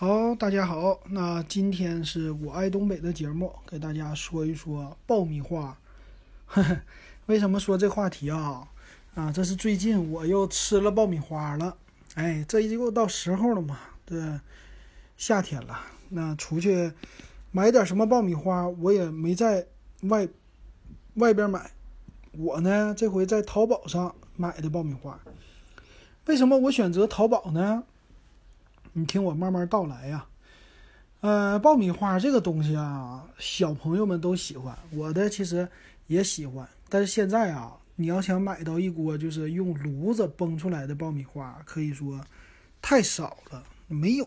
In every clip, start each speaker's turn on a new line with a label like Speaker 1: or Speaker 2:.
Speaker 1: 好，大家好，那今天是我爱东北的节目，给大家说一说爆米花。为什么说这话题啊？啊，这是最近我又吃了爆米花了。哎，这又到时候了嘛，这夏天了，那出去买点什么爆米花，我也没在外外边买，我呢这回在淘宝上买的爆米花。为什么我选择淘宝呢？你听我慢慢道来呀，呃，爆米花这个东西啊，小朋友们都喜欢，我的其实也喜欢。但是现在啊，你要想买到一锅就是用炉子崩出来的爆米花，可以说太少了，没有。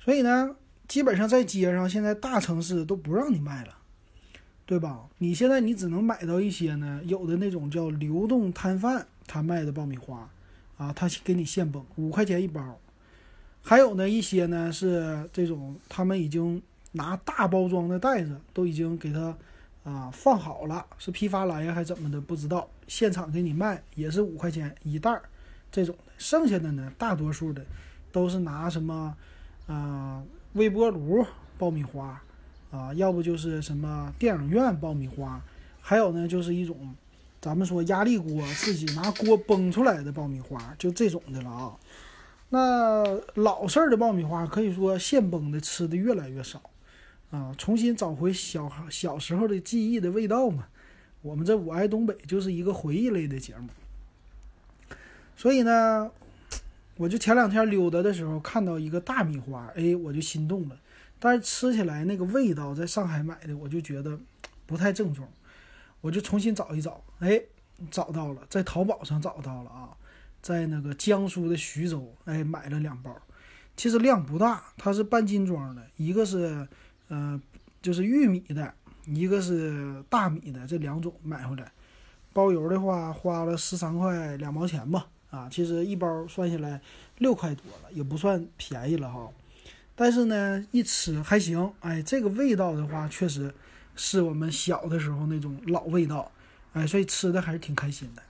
Speaker 1: 所以呢，基本上在街上现在大城市都不让你卖了，对吧？你现在你只能买到一些呢，有的那种叫流动摊贩他卖的爆米花，啊，他给你现崩，五块钱一包。还有呢，一些呢是这种，他们已经拿大包装的袋子都已经给他啊放好了，是批发来呀还怎么的不知道，现场给你卖也是五块钱一袋儿这种的。剩下的呢，大多数的都是拿什么啊微波炉爆米花啊，要不就是什么电影院爆米花，还有呢就是一种咱们说压力锅自己拿锅崩出来的爆米花，就这种的了啊。那老式儿的爆米花可以说现崩的吃的越来越少，啊，重新找回小小时候的记忆的味道嘛。我们这我爱东北就是一个回忆类的节目，所以呢，我就前两天溜达的时候看到一个大米花，哎，我就心动了。但是吃起来那个味道，在上海买的我就觉得不太正宗，我就重新找一找，哎，找到了，在淘宝上找到了啊。在那个江苏的徐州，哎，买了两包，其实量不大，它是半斤装的，一个是，呃，就是玉米的，一个是大米的，这两种买回来，包邮的话花了十三块两毛钱吧，啊，其实一包算下来六块多了，也不算便宜了哈，但是呢，一吃还行，哎，这个味道的话，确实是我们小的时候那种老味道，哎，所以吃的还是挺开心的，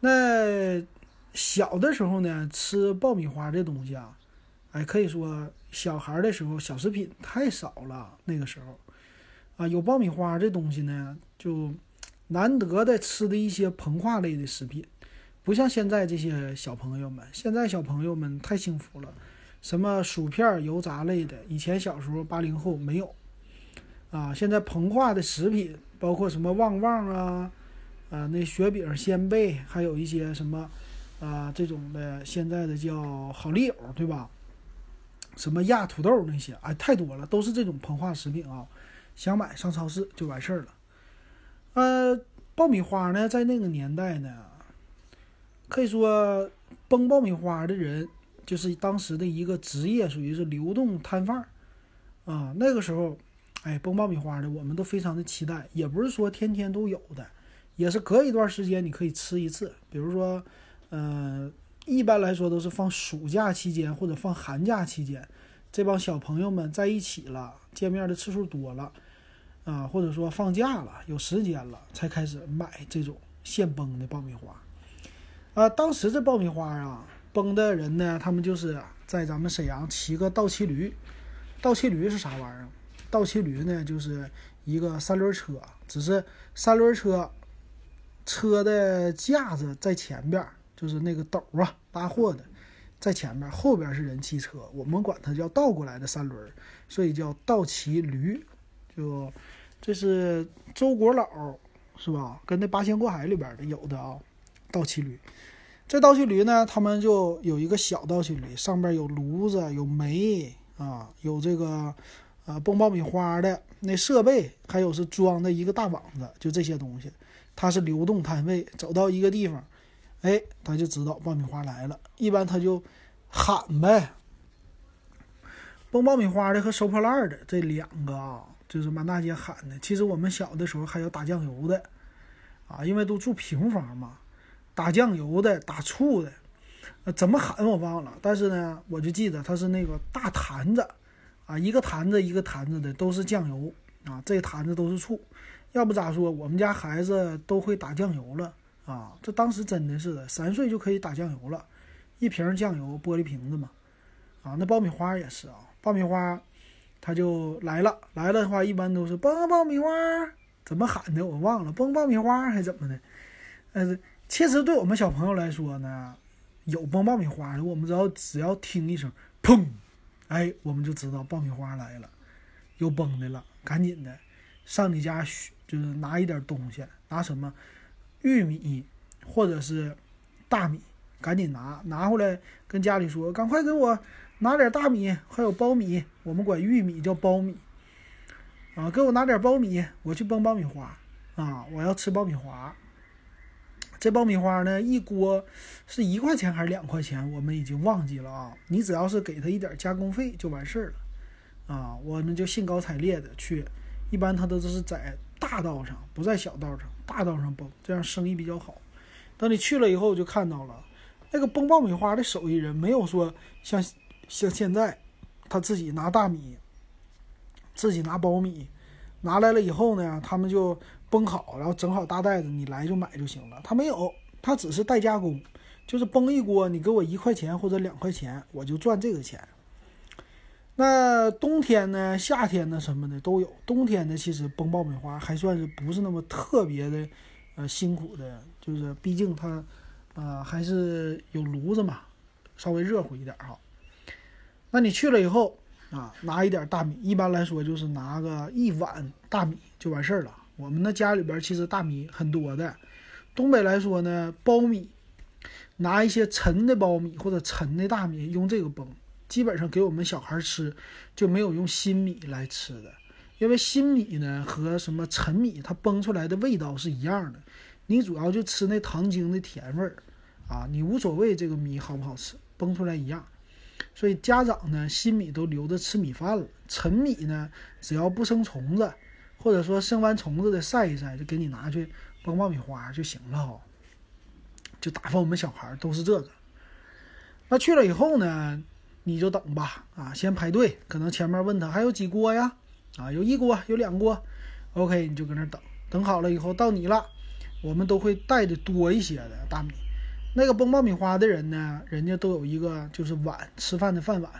Speaker 1: 那。小的时候呢，吃爆米花这东西啊，哎，可以说小孩的时候小食品太少了。那个时候，啊，有爆米花这东西呢，就难得的吃的一些膨化类的食品，不像现在这些小朋友们。现在小朋友们太幸福了，什么薯片、油炸类的，以前小时候八零后没有。啊，现在膨化的食品，包括什么旺旺啊，啊，那雪饼、鲜贝，还有一些什么。啊，这种的现在的叫好丽友，对吧？什么压土豆那些，哎，太多了，都是这种膨化食品啊。想买上超市就完事儿了。呃，爆米花呢，在那个年代呢，可以说崩爆米花的人就是当时的一个职业，属于是流动摊贩儿啊。那个时候，哎，崩爆米花的我们都非常的期待，也不是说天天都有的，也是隔一段时间你可以吃一次，比如说。嗯，一般来说都是放暑假期间或者放寒假期间，这帮小朋友们在一起了，见面的次数多了，啊，或者说放假了，有时间了，才开始买这种现崩的爆米花。啊，当时这爆米花啊，崩的人呢，他们就是在咱们沈阳骑个倒骑驴。倒骑驴是啥玩意儿？倒骑驴呢，就是一个三轮车，只是三轮车车的架子在前边。就是那个斗啊，拉货的，在前面，后边是人骑车，我们管它叫倒过来的三轮，所以叫倒骑驴。就这是周国老是吧？跟那八仙过海里边的有的啊，倒骑驴。这倒骑驴呢，他们就有一个小倒骑驴，上边有炉子、有煤啊，有这个呃崩爆米花的那设备，还有是装的一个大网子，就这些东西。它是流动摊位，走到一个地方。哎，他就知道爆米花来了，一般他就喊呗。崩爆米花的和收破烂的这两个啊，就是满大街喊的。其实我们小的时候还有打酱油的，啊，因为都住平房嘛，打酱油的、打醋的，怎么喊我忘了，但是呢，我就记得他是那个大坛子，啊，一个坛子一个坛子的都是酱油啊，这坛子都是醋，要不咋说我们家孩子都会打酱油了。啊，这当时真的是的，三岁就可以打酱油了，一瓶酱油，玻璃瓶子嘛，啊，那爆米花也是啊，爆米花它就来了，来了的话一般都是崩爆米花，怎么喊的我忘了，崩爆米花还怎么的？呃，其实对我们小朋友来说呢，有崩爆米花的，我们只要只要听一声砰，哎，我们就知道爆米花来了，有崩的了，赶紧的上你家就是拿一点东西，拿什么玉米或者是大米。赶紧拿拿回来，跟家里说，赶快给我拿点大米，还有苞米，我们管玉米叫苞米，啊，给我拿点苞米，我去崩爆米花，啊，我要吃爆米花。这爆米花呢，一锅是一块钱还是两块钱，我们已经忘记了啊。你只要是给他一点加工费就完事儿了，啊，我们就兴高采烈的去，一般他都是在大道上，不在小道上，大道上崩，这样生意比较好。等你去了以后，就看到了。那个崩爆米花的手艺人没有说像像现在，他自己拿大米，自己拿苞米，拿来了以后呢，他们就崩好，然后整好大袋子，你来就买就行了。他没有，他只是代加工，就是崩一锅，你给我一块钱或者两块钱，我就赚这个钱。那冬天呢，夏天呢什么的都有。冬天呢，其实崩爆米花还算是不是那么特别的，呃，辛苦的，就是毕竟它。啊，还是有炉子嘛，稍微热乎一点哈。那你去了以后啊，拿一点大米，一般来说就是拿个一碗大米就完事儿了。我们那家里边其实大米很多的，东北来说呢，苞米，拿一些陈的苞米或者陈的大米用这个崩，基本上给我们小孩吃就没有用新米来吃的，因为新米呢和什么陈米它崩出来的味道是一样的。你主要就吃那糖精的甜味儿，啊，你无所谓这个米好不好吃，崩出来一样。所以家长呢，新米都留着吃米饭了，陈米呢，只要不生虫子，或者说生完虫子的晒一晒，就给你拿去崩爆米花就行了哈。就打发我们小孩都是这个。那去了以后呢，你就等吧，啊，先排队，可能前面问他还有几锅呀，啊，有一锅，有两锅，OK，你就搁那等，等好了以后到你了。我们都会带的多一些的大米，那个崩爆米花的人呢，人家都有一个就是碗，吃饭的饭碗，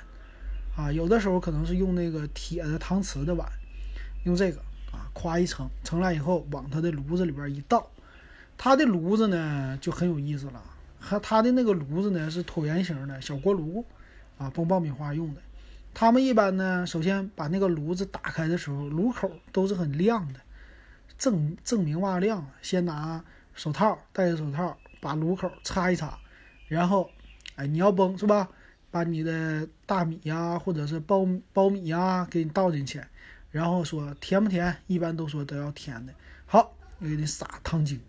Speaker 1: 啊，有的时候可能是用那个铁的搪瓷的碗，用这个啊，夸一盛，盛来以后往他的炉子里边一倒，他的炉子呢就很有意思了，和他的那个炉子呢是椭圆形的小锅炉，啊，崩爆米花用的。他们一般呢，首先把那个炉子打开的时候，炉口都是很亮的。证证明瓦亮，先拿手套戴着手套，把炉口擦一擦，然后，哎，你要崩是吧？把你的大米呀，或者是苞苞米呀，给你倒进去，然后说甜不甜？一般都说都要甜的。好，给你撒糖精，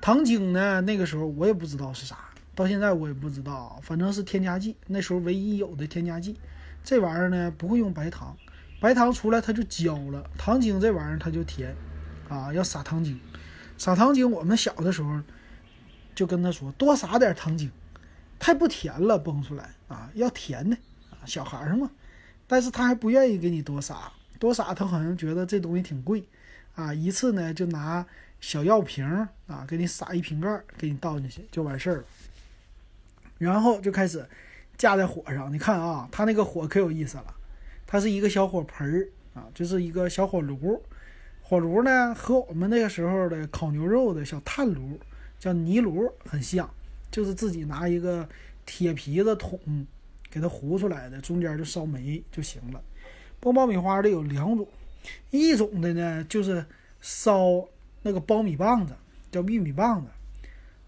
Speaker 1: 糖精呢，那个时候我也不知道是啥，到现在我也不知道，反正是添加剂，那时候唯一有的添加剂。这玩意儿呢，不会用白糖，白糖出来它就焦了，糖精这玩意儿它就甜。啊，要撒糖精，撒糖精。我们小的时候就跟他说，多撒点糖精，太不甜了，崩出来啊，要甜的啊，小孩儿嘛。但是他还不愿意给你多撒，多撒他好像觉得这东西挺贵啊。一次呢，就拿小药瓶啊，给你撒一瓶盖，给你倒进去就完事儿了。然后就开始架在火上，你看啊，它那个火可有意思了，它是一个小火盆儿啊，就是一个小火炉。火炉呢，和我们那个时候的烤牛肉的小炭炉叫泥炉很像，就是自己拿一个铁皮子桶给它糊出来的，中间就烧煤就行了。崩爆米花的有两种，一种的呢就是烧那个苞米棒子，叫玉米棒子；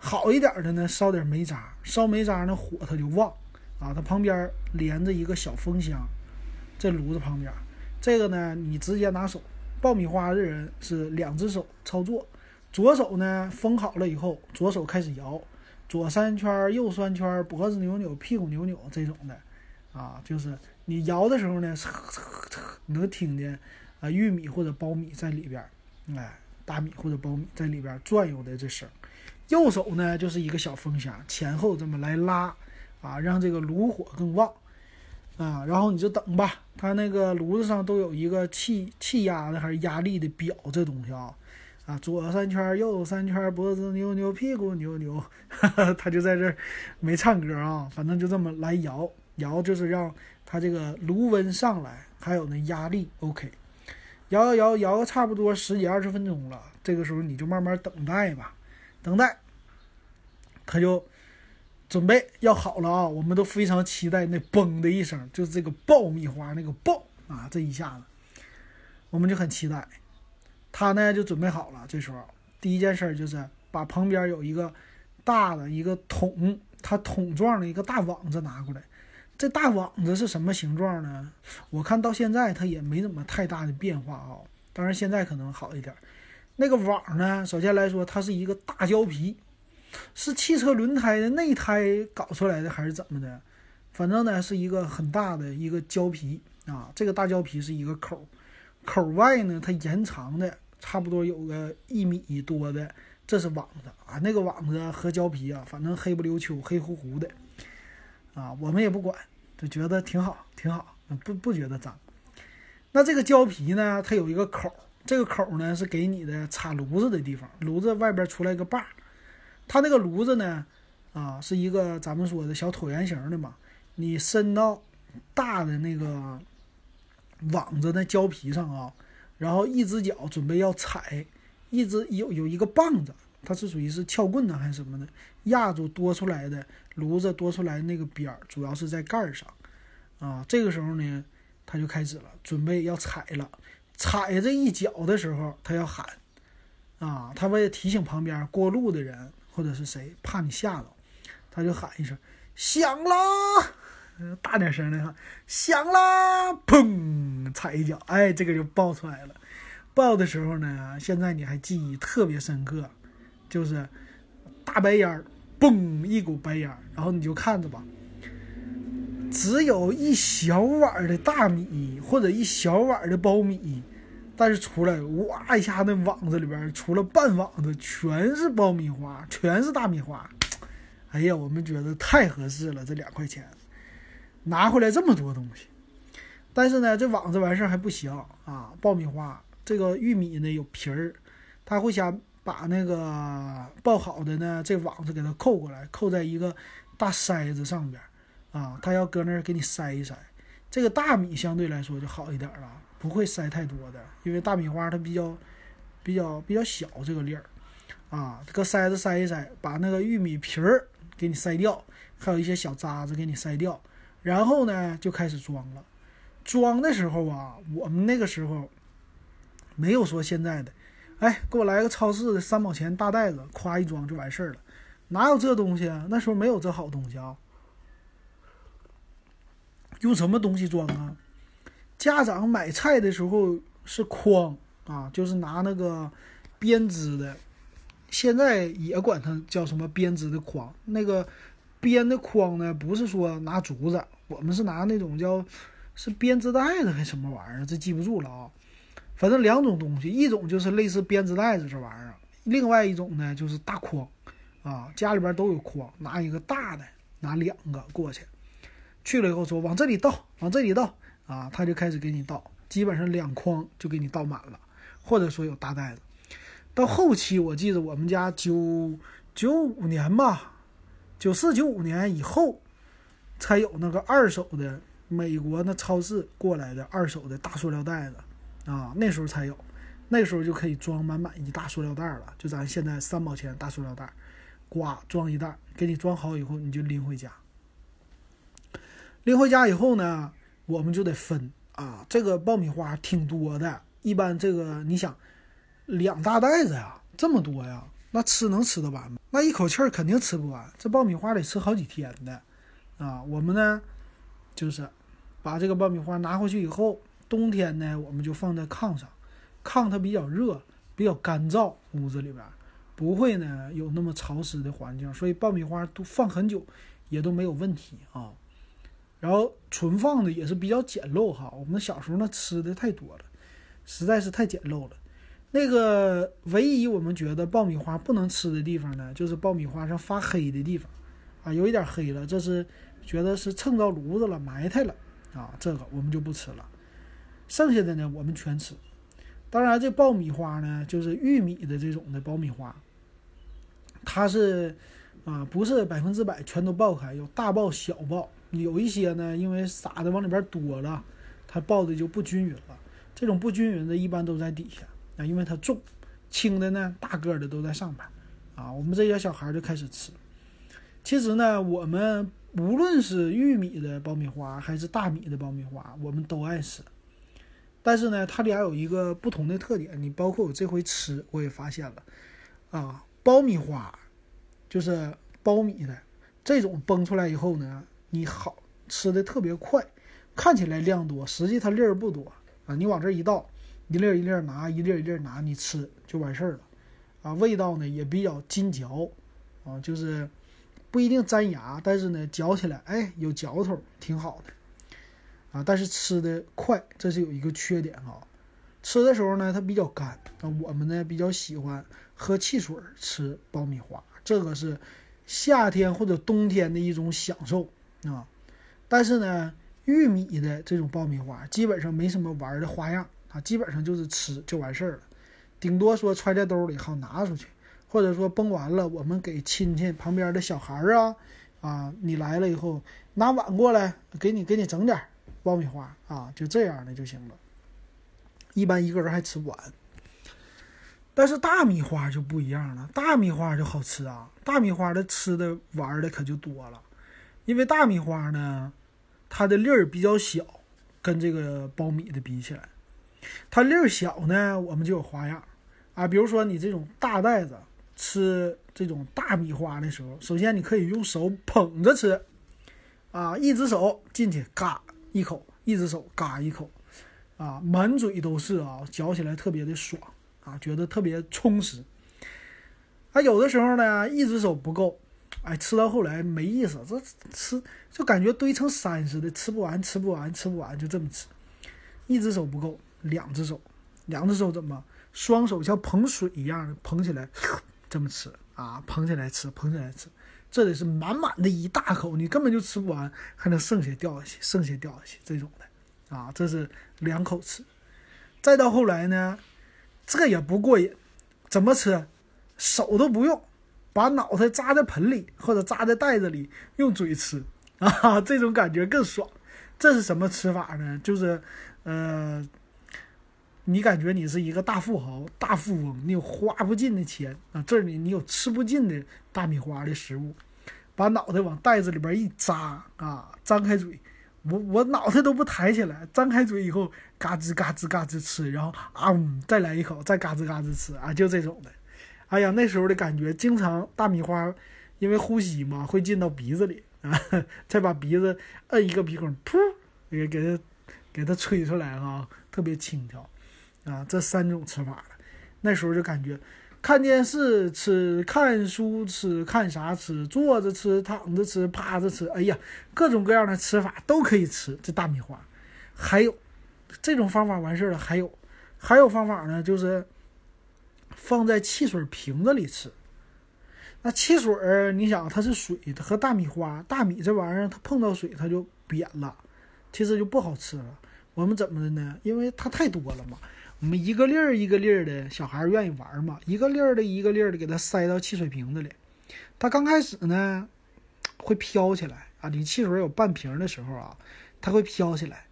Speaker 1: 好一点的呢，烧点煤渣，烧煤渣那火它就旺啊。它旁边连着一个小风箱，这炉子旁边，这个呢你直接拿手。爆米花的人是两只手操作，左手呢封好了以后，左手开始摇，左三圈，右三圈，脖子扭扭，屁股扭扭这种的，啊，就是你摇的时候呢，能听见啊玉米或者苞米在里边，哎，大米或者苞米在里边转悠的这声。右手呢就是一个小风箱，前后这么来拉，啊，让这个炉火更旺。啊，然后你就等吧。它那个炉子上都有一个气气压的还是压力的表，这东西啊，啊，左三圈，右三圈，脖子扭扭，屁股扭扭，他就在这儿没唱歌啊，反正就这么来摇摇，就是让它这个炉温上来，还有那压力 OK，摇摇摇摇个差不多十几二十分钟了，这个时候你就慢慢等待吧，等待，它就准备要好了啊！我们都非常期待那嘣的一声，就是这个爆米花那个爆啊，这一下子，我们就很期待。它呢就准备好了，这时候第一件事就是把旁边有一个大的一个桶。它桶状的一个大网子拿过来，这大网子是什么形状呢？我看到现在它也没怎么太大的变化啊，当然现在可能好一点。那个网呢，首先来说它是一个大胶皮，是汽车轮胎的内胎搞出来的还是怎么的？反正呢是一个很大的一个胶皮啊，这个大胶皮是一个口，口外呢它延长的差不多有个一米多的。这是网子啊，那个网子和胶皮啊，反正黑不溜秋、黑乎乎的，啊，我们也不管，就觉得挺好，挺好，不不觉得脏。那这个胶皮呢，它有一个口，这个口呢是给你的插炉子的地方，炉子外边出来个把儿它那个炉子呢，啊，是一个咱们说的小椭圆形的嘛，你伸到大的那个网子的胶皮上啊，然后一只脚准备要踩。一直有有一个棒子，它是属于是撬棍呢还是什么的，压住多出来的炉子多出来那个边儿，主要是在盖儿上，啊，这个时候呢，他就开始了，准备要踩了，踩这一脚的时候，他要喊，啊，他为了提醒旁边过路的人或者是谁，怕你吓到，他就喊一声响啦，大点声的哈，响啦，砰，踩一脚，哎，这个就爆出来了。爆的时候呢，现在你还记忆特别深刻，就是大白烟儿，嘣一股白烟儿，然后你就看着吧，只有一小碗的大米或者一小碗的苞米，但是出来哇一下，那网子里边除了半网子全是爆米花，全是大米花，哎呀，我们觉得太合适了，这两块钱拿回来这么多东西，但是呢，这网子完事儿还不行啊，爆米花。这个玉米呢有皮儿，他会想把那个爆好的呢这网子给它扣过来，扣在一个大筛子上边，啊，他要搁那儿给你筛一筛。这个大米相对来说就好一点了，不会筛太多的，因为大米花它比较比较比较小这个粒儿，啊，搁筛子筛一筛，把那个玉米皮儿给你筛掉，还有一些小渣子给你筛掉，然后呢就开始装了。装的时候啊，我们那个时候。没有说现在的，哎，给我来个超市的三毛钱大袋子，夸一装就完事儿了，哪有这东西啊？那时候没有这好东西啊。用什么东西装啊？家长买菜的时候是筐啊，就是拿那个编织的，现在也管它叫什么编织的筐。那个编的筐呢，不是说拿竹子，我们是拿那种叫是编织袋子还是什么玩意儿，这记不住了啊。反正两种东西，一种就是类似编织袋子这玩意儿，另外一种呢就是大筐，啊，家里边都有筐，拿一个大的，拿两个过去，去了以后说往这里倒，往这里倒，啊，他就开始给你倒，基本上两筐就给你倒满了，或者说有大袋子。到后期我记得我们家九九五年吧，九四九五年以后，才有那个二手的美国那超市过来的二手的大塑料袋子。啊，那时候才有，那时候就可以装满满一大塑料袋了，就咱现在三毛钱大塑料袋，呱装一袋，给你装好以后你就拎回家。拎回家以后呢，我们就得分啊，这个爆米花挺多的，一般这个你想，两大袋子呀，这么多呀，那吃能吃得完吗？那一口气儿肯定吃不完，这爆米花得吃好几天的，啊，我们呢，就是把这个爆米花拿回去以后。冬天呢，我们就放在炕上，炕它比较热，比较干燥，屋子里边不会呢有那么潮湿的环境，所以爆米花都放很久也都没有问题啊。然后存放的也是比较简陋哈，我们小时候那吃的太多了，实在是太简陋了。那个唯一我们觉得爆米花不能吃的地方呢，就是爆米花上发黑的地方啊，有一点黑了，这是觉得是蹭到炉子了，埋汰了啊，这个我们就不吃了。剩下的呢，我们全吃。当然，这爆米花呢，就是玉米的这种的爆米花，它是啊，不是百分之百全都爆开，有大爆小爆，有一些呢，因为撒的往里边多了，它爆的就不均匀了。这种不均匀的，一般都在底下啊，因为它重，轻的呢，大个的都在上边啊。我们这些小孩就开始吃。其实呢，我们无论是玉米的爆米花还是大米的爆米花，我们都爱吃。但是呢，它俩有一个不同的特点，你包括我这回吃，我也发现了啊，爆米花就是苞米的这种崩出来以后呢，你好吃的特别快，看起来量多，实际它粒儿不多。啊，你往这一倒，一粒一粒拿，一粒一粒拿，你吃就完事儿了。啊，味道呢也比较筋嚼，啊，就是不一定粘牙，但是呢嚼起来，哎，有嚼头，挺好的。啊，但是吃的快，这是有一个缺点啊。吃的时候呢，它比较干。啊，我们呢比较喜欢喝汽水吃爆米花，这个是夏天或者冬天的一种享受啊。但是呢。玉米的这种爆米花基本上没什么玩的花样啊，基本上就是吃就完事儿了，顶多说揣在兜里好拿出去，或者说崩完了我们给亲戚旁边的小孩儿啊啊，你来了以后拿碗过来给你给你整点爆米花啊，就这样的就行了。一般一个人还吃不完，但是大米花就不一样了，大米花就好吃啊，大米花的吃的玩的可就多了，因为大米花呢。它的粒儿比较小，跟这个苞米的比起来，它粒儿小呢，我们就有花样啊。比如说你这种大袋子吃这种大米花的时候，首先你可以用手捧着吃，啊，一只手进去嘎一口，一只手嘎一口，啊，满嘴都是啊，嚼起来特别的爽啊，觉得特别充实。啊，有的时候呢，一只手不够。哎，吃到后来没意思，这吃就感觉堆成山似的，吃不完，吃不完，吃不完，就这么吃。一只手不够，两只手，两只手怎么？双手像捧水一样的捧起来，这么吃啊？捧起来吃，捧起来吃，这得是满满的一大口，你根本就吃不完，还能剩下掉下去，剩下掉下去这种的啊，这是两口吃。再到后来呢，这也不过瘾，怎么吃？手都不用。把脑袋扎在盆里或者扎在袋子里，用嘴吃啊，这种感觉更爽。这是什么吃法呢？就是，呃，你感觉你是一个大富豪、大富翁，你有花不尽的钱啊，这里你有吃不尽的大米花的食物，把脑袋往袋子里边一扎啊，张开嘴，我我脑袋都不抬起来，张开嘴以后，嘎吱嘎吱嘎吱吃，然后啊，再来一口，再嘎吱嘎吱吃啊，就这种的。哎呀，那时候的感觉，经常大米花，因为呼吸嘛，会进到鼻子里啊，再把鼻子摁一个鼻孔，噗，给给它给它吹出来哈，特别轻巧啊。这三种吃法那时候就感觉，看电视吃，看书吃，看啥吃，坐着吃，躺着吃，趴着吃，哎呀，各种各样的吃法都可以吃这大米花。还有这种方法完事儿了，还有还有方法呢，就是。放在汽水瓶子里吃，那汽水儿，你想它是水，它和大米花、大米这玩意儿，它碰到水它就扁了，其实就不好吃了。我们怎么的呢？因为它太多了嘛，我们一个粒儿一个粒儿的，小孩愿意玩嘛，一个粒儿的一个粒儿的给它塞到汽水瓶子里。它刚开始呢会飘起来啊，你汽水有半瓶的时候啊，它会飘起来，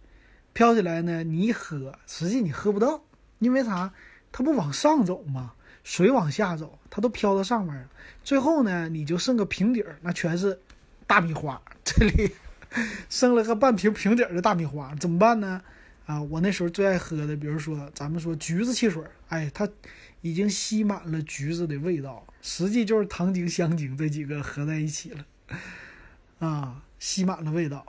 Speaker 1: 飘起来呢，你一喝，实际你喝不到，因为啥？它不往上走吗？水往下走，它都飘到上面了。最后呢，你就剩个平底儿，那全是大米花。这里 剩了个半瓶平底儿的大米花，怎么办呢？啊，我那时候最爱喝的，比如说咱们说橘子汽水，哎，它已经吸满了橘子的味道，实际就是糖精、香精这几个合在一起了。啊，吸满了味道，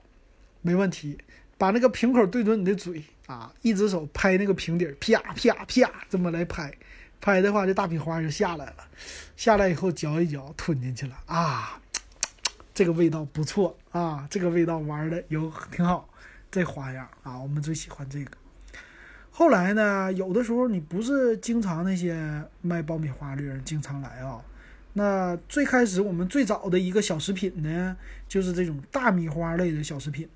Speaker 1: 没问题。把那个瓶口对准你的嘴啊，一只手拍那个瓶底，啪啪啪，这么来拍。拍的话，这大米花就下来了，下来以后嚼一嚼，吞进去了啊，这个味道不错啊，这个味道玩的有挺好，这花样啊，我们最喜欢这个。后来呢，有的时候你不是经常那些卖爆米花的人经常来啊，那最开始我们最早的一个小食品呢，就是这种大米花类的小食品，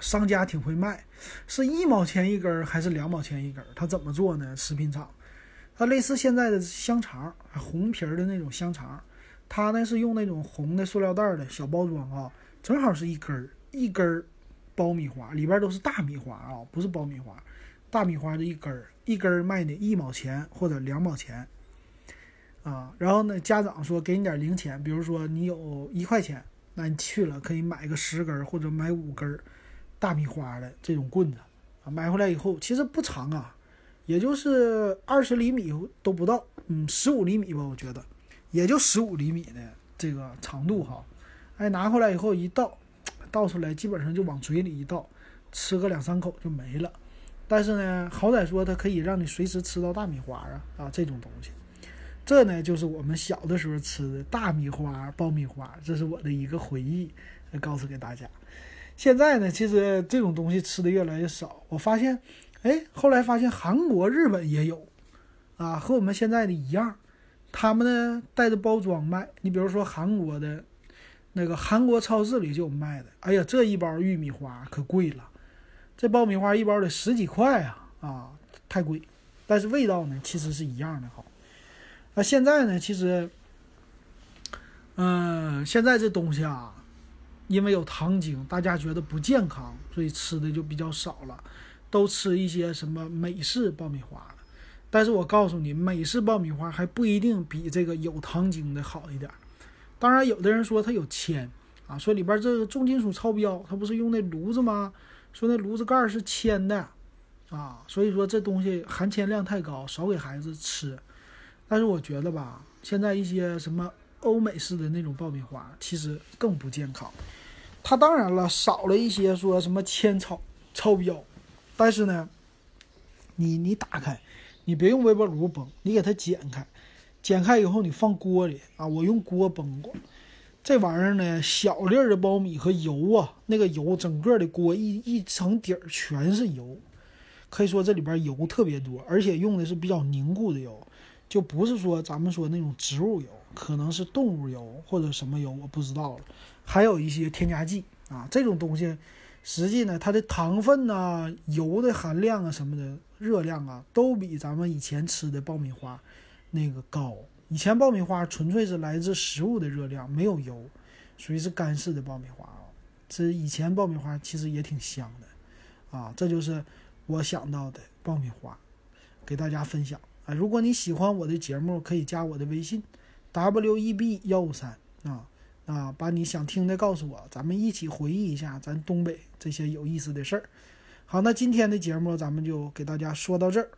Speaker 1: 商家挺会卖，是一毛钱一根还是两毛钱一根？他怎么做呢？食品厂。它类似现在的香肠，红皮儿的那种香肠，它呢是用那种红的塑料袋的小包装啊，正好是一根儿一根儿爆米花，里边都是大米花啊，不是爆米花，大米花的一根儿，一根儿卖的一毛钱或者两毛钱啊。然后呢，家长说给你点零钱，比如说你有一块钱，那你去了可以买个十根儿或者买五根儿大米花的这种棍子啊。买回来以后其实不长啊，也就是二十厘米都不到，嗯，十五厘米吧，我觉得。也就十五厘米的这个长度哈，哎，拿回来以后一倒，倒出来基本上就往嘴里一倒，吃个两三口就没了。但是呢，好歹说它可以让你随时吃到大米花啊啊这种东西。这呢就是我们小的时候吃的大米花、爆米花，这是我的一个回忆，告诉给大家。现在呢，其实这种东西吃的越来越少。我发现，哎，后来发现韩国、日本也有，啊，和我们现在的一样。他们呢带着包装卖，你比如说韩国的，那个韩国超市里就有卖的。哎呀，这一包玉米花可贵了，这爆米花一包得十几块啊啊，太贵。但是味道呢其实是一样的好。那现在呢，其实，嗯，现在这东西啊，因为有糖精，大家觉得不健康，所以吃的就比较少了，都吃一些什么美式爆米花了。但是我告诉你，美式爆米花还不一定比这个有糖精的好一点。当然，有的人说它有铅啊，说里边这个重金属超标，它不是用那炉子吗？说那炉子盖是铅的啊，所以说这东西含铅量太高，少给孩子吃。但是我觉得吧，现在一些什么欧美式的那种爆米花，其实更不健康。它当然了，少了一些说什么铅超超标，但是呢，你你打开。你别用微波炉崩，你给它剪开，剪开以后你放锅里啊。我用锅崩过，这玩意儿呢，小粒儿的苞米和油啊，那个油整个的锅一一层底儿全是油，可以说这里边油特别多，而且用的是比较凝固的油，就不是说咱们说那种植物油，可能是动物油或者什么油，我不知道了。还有一些添加剂啊，这种东西，实际呢，它的糖分呐、油的含量啊什么的。热量啊，都比咱们以前吃的爆米花那个高。以前爆米花纯粹是来自食物的热量，没有油，属于是干式的爆米花啊。这以前爆米花其实也挺香的啊。这就是我想到的爆米花，给大家分享啊。如果你喜欢我的节目，可以加我的微信 w e b 幺五三啊啊，把你想听的告诉我，咱们一起回忆一下咱东北这些有意思的事儿。好，那今天的节目咱们就给大家说到这儿。